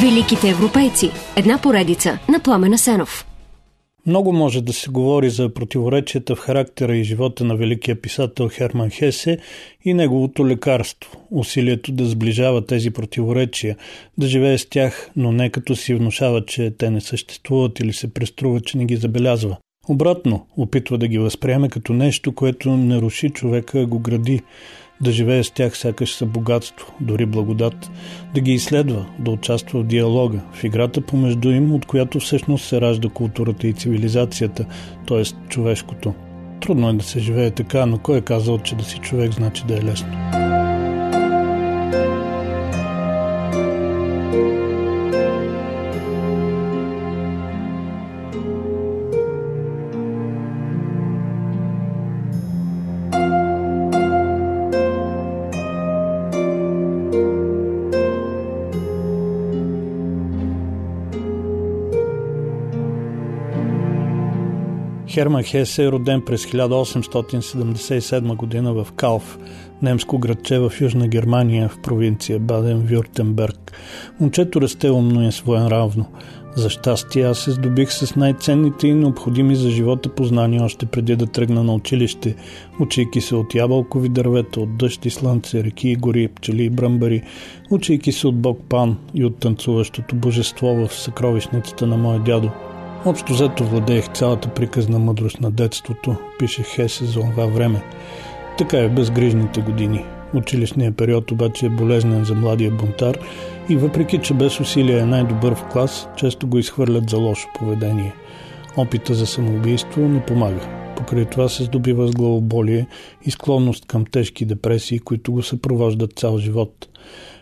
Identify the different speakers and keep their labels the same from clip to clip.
Speaker 1: Великите европейци. Една поредица на Пламена Сенов.
Speaker 2: Много може да се говори за противоречията в характера и живота на великия писател Херман Хесе и неговото лекарство – усилието да сближава тези противоречия, да живее с тях, но не като си внушава, че те не съществуват или се преструва, че не ги забелязва. Обратно, опитва да ги възприеме като нещо, което не руши човека, го гради – да живее с тях сякаш са богатство, дори благодат, да ги изследва, да участва в диалога, в играта помежду им, от която всъщност се ражда културата и цивилизацията, т.е. човешкото. Трудно е да се живее така, но кой е казал, че да си човек значи да е лесно? Херман Хесе е роден през 1877 година в Калф, немско градче в Южна Германия, в провинция Баден-Вюртенберг. Момчето расте умно и е своенравно. За щастие аз се здобих с най-ценните и необходими за живота познания още преди да тръгна на училище, учейки се от ябълкови дървета, от дъжд и слънце, реки и гори, пчели и бръмбари, учейки се от Бог Пан и от танцуващото божество в съкровищницата на моя дядо – Общо взето владеех цялата приказна мъдрост на детството, пише Хесе за това време. Така е в безгрижните години. Училищният период обаче е болезнен за младия бунтар и въпреки, че без усилия е най-добър в клас, често го изхвърлят за лошо поведение. Опита за самоубийство не помага. Покрай това се здобива с главоболие и склонност към тежки депресии, които го съпровождат цял живот.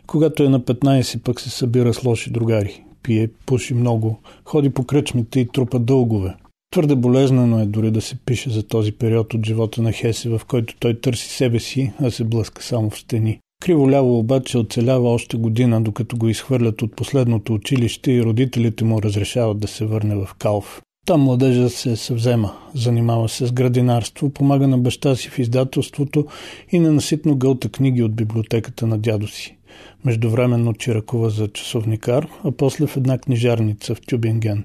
Speaker 2: Когато е на 15, пък се събира с лоши другари пие, пуши много, ходи по кръчмите и трупа дългове. Твърде болезнено е дори да се пише за този период от живота на Хеси, в който той търси себе си, а се блъска само в стени. Криволяво обаче оцелява още година, докато го изхвърлят от последното училище и родителите му разрешават да се върне в Калф. Там младежа се съвзема, занимава се с градинарство, помага на баща си в издателството и ненаситно гълта книги от библиотеката на дядо си. Междувременно чиракува за часовникар, а после в една книжарница в Тюбинген.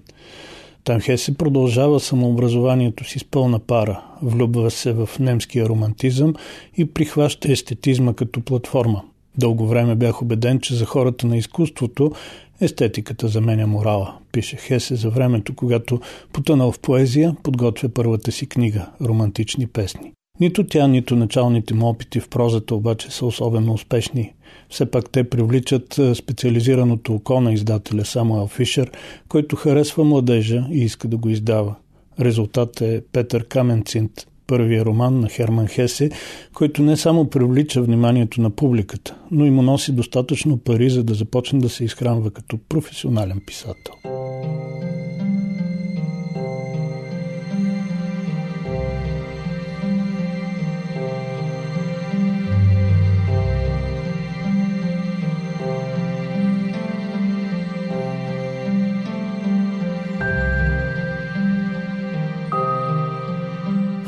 Speaker 2: Там Хеси продължава самообразованието си с пълна пара, влюбва се в немския романтизъм и прихваща естетизма като платформа. Дълго време бях убеден, че за хората на изкуството естетиката заменя морала, пише Хесе за времето, когато потънал в поезия, подготвя първата си книга «Романтични песни». Нито тя, нито началните му опити в прозата обаче са особено успешни. Все пак те привличат специализираното око на издателя Самуел Фишер, който харесва младежа и иска да го издава. Резултат е Петър Каменцинт, първия роман на Херман Хесе, който не само привлича вниманието на публиката, но и му носи достатъчно пари, за да започне да се изхранва като професионален писател.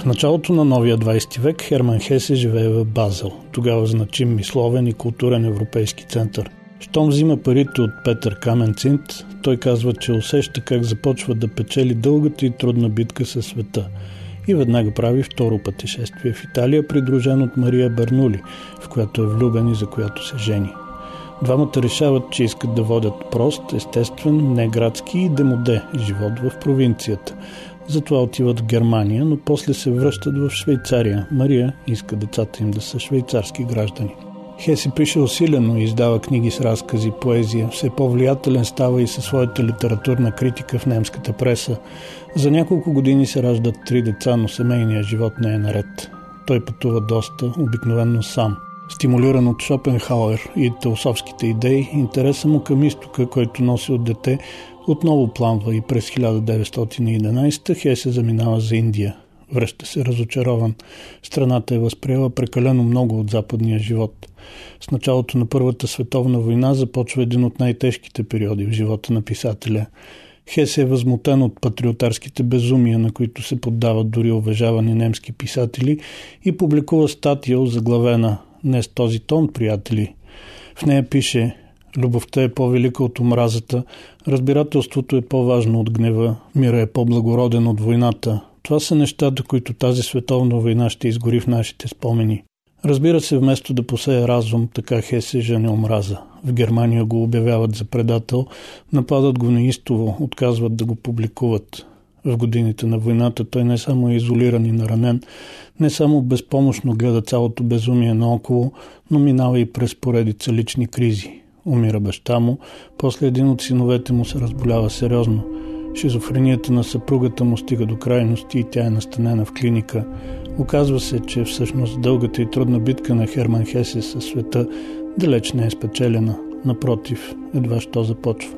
Speaker 2: В началото на новия 20 век Херман Хесе живее в Базел, тогава значим мисловен и културен европейски център. Щом взима парите от Петър Каменцинт, той казва, че усеща как започва да печели дългата и трудна битка със света и веднага прави второ пътешествие в Италия, придружен от Мария Бернули, в която е влюбен и за която се жени. Двамата решават, че искат да водят прост, естествен, неградски и демоде живот в провинцията – затова отиват в Германия, но после се връщат в Швейцария. Мария иска децата им да са швейцарски граждани. Хеси пише усилено и издава книги с разкази, поезия. Все по-влиятелен става и със своята литературна критика в немската преса. За няколко години се раждат три деца, но семейният живот не е наред. Той пътува доста, обикновенно сам. Стимулиран от Шопенхауер и теософските идеи, интереса му към изтока, който носи от дете, отново пламва и през 1911 Хесе заминава за Индия. Връща се разочарован. Страната е възприела прекалено много от западния живот. С началото на Първата световна война започва един от най-тежките периоди в живота на писателя. Хесе е възмутен от патриотарските безумия, на които се поддават дори уважавани немски писатели и публикува статия, заглавена «Не с този тон, приятели». В нея пише Любовта е по-велика от омразата, разбирателството е по-важно от гнева, мира е по-благороден от войната. Това са нещата, които тази световна война ще изгори в нашите спомени. Разбира се, вместо да посее разум, така Хесе жене омраза. В Германия го обявяват за предател, нападат го неистово, отказват да го публикуват. В годините на войната той не само е изолиран и наранен, не само безпомощно гледа цялото безумие наоколо, но минава и през поредица лични кризи. Умира баща му, после един от синовете му се разболява сериозно. Шизофренията на съпругата му стига до крайности и тя е настанена в клиника. Оказва се, че всъщност дългата и трудна битка на Херман Хесе със света далеч не е спечелена. Напротив, едва що започва.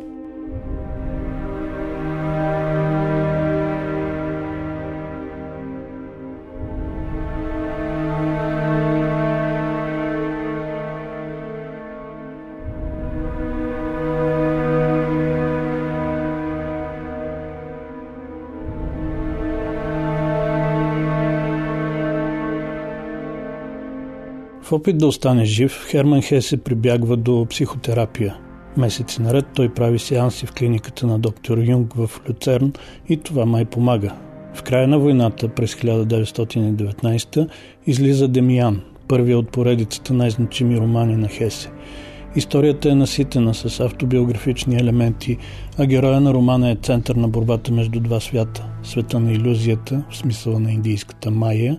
Speaker 2: В опит да остане жив, Херман Хесе прибягва до психотерапия. Месеци наред той прави сеанси в клиниката на доктор Юнг в Люцерн и това май помага. В края на войната през 1919 излиза Демиян, първият от поредицата най-значими романи на Хесе – Историята е наситена с автобиографични елементи, а героя на романа е център на борбата между два свята – света на иллюзията, в смисъла на индийската майя,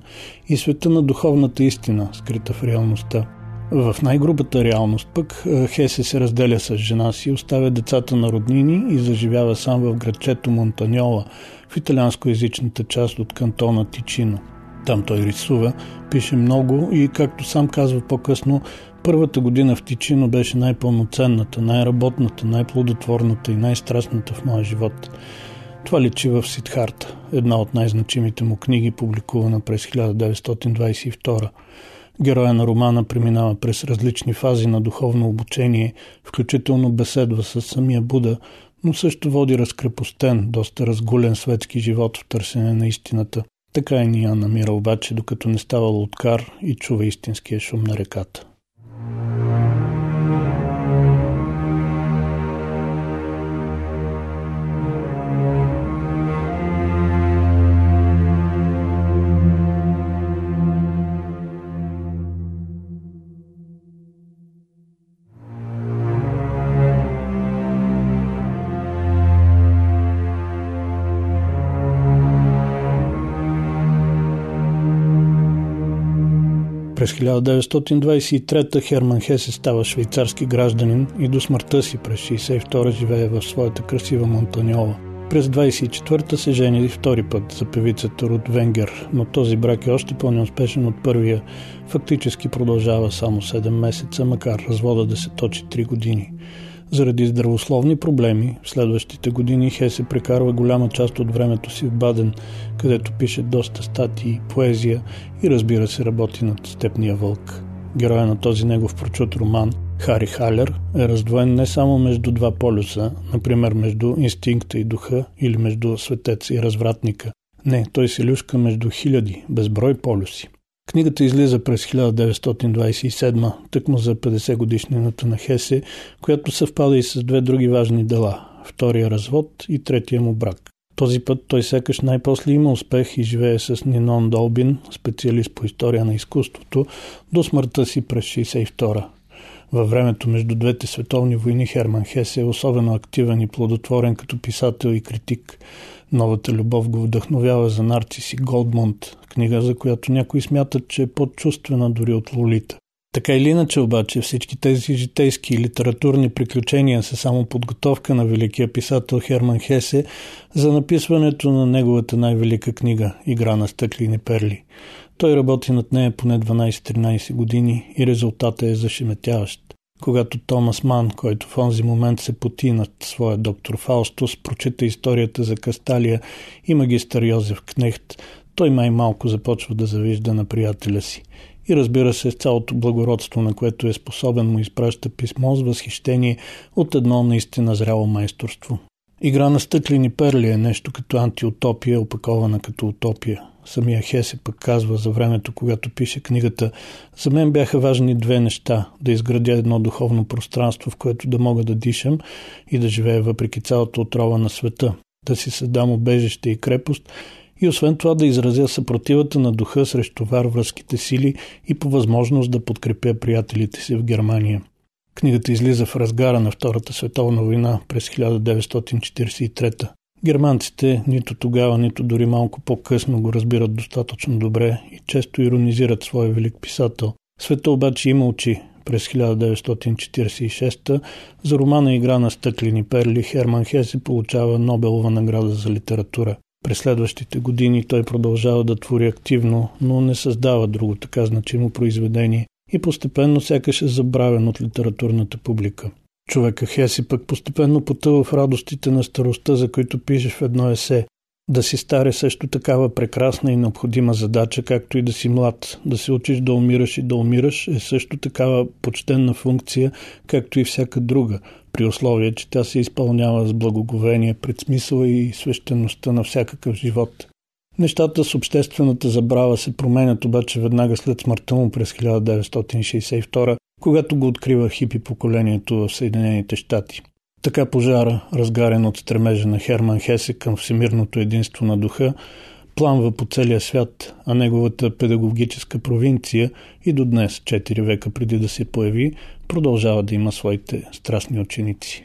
Speaker 2: и света на духовната истина, скрита в реалността. В най-грубата реалност пък е, Хесе се разделя с жена си, оставя децата на роднини и заживява сам в градчето Монтаньола, в италианско-язичната част от кантона Тичино. Там той рисува, пише много и, както сам казва по-късно, Първата година в Тичино беше най-пълноценната, най-работната, най-плодотворната и най-страстната в моя живот. Това личи в Сидхарта, една от най-значимите му книги, публикувана през 1922. Героя на романа преминава през различни фази на духовно обучение, включително беседва с самия Буда, но също води разкрепостен, доста разгулен светски живот в търсене на истината. Така и ни я намира обаче, докато не става лодкар и чува истинския шум на реката. През 1923 Херман Хесе става швейцарски гражданин и до смъртта си през 1962 живее в своята красива Монтаньола. През 24-та се жени втори път за певицата Рут Венгер, но този брак е още по-неуспешен от първия. Фактически продължава само 7 месеца, макар развода да се точи 3 години. Заради здравословни проблеми, в следващите години Хесе прекарва голяма част от времето си в Баден, където пише доста статии, поезия и разбира се работи над Степния вълк. Героя на този негов прочут роман, Хари Халер, е раздвоен не само между два полюса, например между инстинкта и духа или между светец и развратника. Не, той се люшка между хиляди, безброй полюси. Книгата излиза през 1927, тъкмо за 50 годишнината на Хесе, която съвпада и с две други важни дела – втория развод и третия му брак. Този път той сякаш най-после има успех и живее с Нинон Долбин, специалист по история на изкуството, до смъртта си през 62 Във времето между двете световни войни Херман Хесе е особено активен и плодотворен като писател и критик. Новата любов го вдъхновява за нарциси Голдмонт, книга, за която някои смятат, че е по-чувствена дори от Лолита. Така или иначе обаче всички тези житейски и литературни приключения са само подготовка на великия писател Херман Хесе за написването на неговата най-велика книга «Игра на стъклини перли». Той работи над нея поне 12-13 години и резултатът е зашеметяващ. Когато Томас Ман, който в онзи момент се поти над своя доктор Фаустус, прочита историята за Касталия и магистър Йозеф Кнехт, той май-малко започва да завижда на приятеля си. И разбира се, с цялото благородство, на което е способен, му изпраща писмо с възхищение от едно наистина зряло майсторство. Игра на стъклени перли е нещо като антиутопия, опакована като утопия. Самия Хеси пък казва за времето, когато пише книгата, за мен бяха важни две неща. Да изградя едно духовно пространство, в което да мога да дишам и да живея въпреки цялата отрова на света. Да си създам обежище и крепост и освен това да изразя съпротивата на духа срещу варварските сили и по възможност да подкрепя приятелите си в Германия. Книгата излиза в разгара на Втората световна война през 1943 Германците нито тогава, нито дори малко по-късно го разбират достатъчно добре и често иронизират своя велик писател. Света обаче има очи. През 1946 за романа Игра на стъклени перли Херман Хеси получава Нобелова награда за литература. През следващите години той продължава да твори активно, но не създава друго така значимо произведение и постепенно сякаш е забравен от литературната публика. Човека Хеси пък постепенно потъва в радостите на старостта, за които пишеш в едно есе. Да си стар е също такава прекрасна и необходима задача, както и да си млад. Да се учиш да умираш и да умираш е също такава почтенна функция, както и всяка друга, при условие, че тя се изпълнява с благоговение пред смисъла и свещеността на всякакъв живот. Нещата с обществената забрава се променят обаче веднага след смъртта му през 1962 когато го открива хипи поколението в Съединените щати. Така пожара, разгарен от стремежа на Херман Хесе към всемирното единство на духа, пламва по целия свят, а неговата педагогическа провинция и до днес, 4 века преди да се появи, продължава да има своите страстни ученици.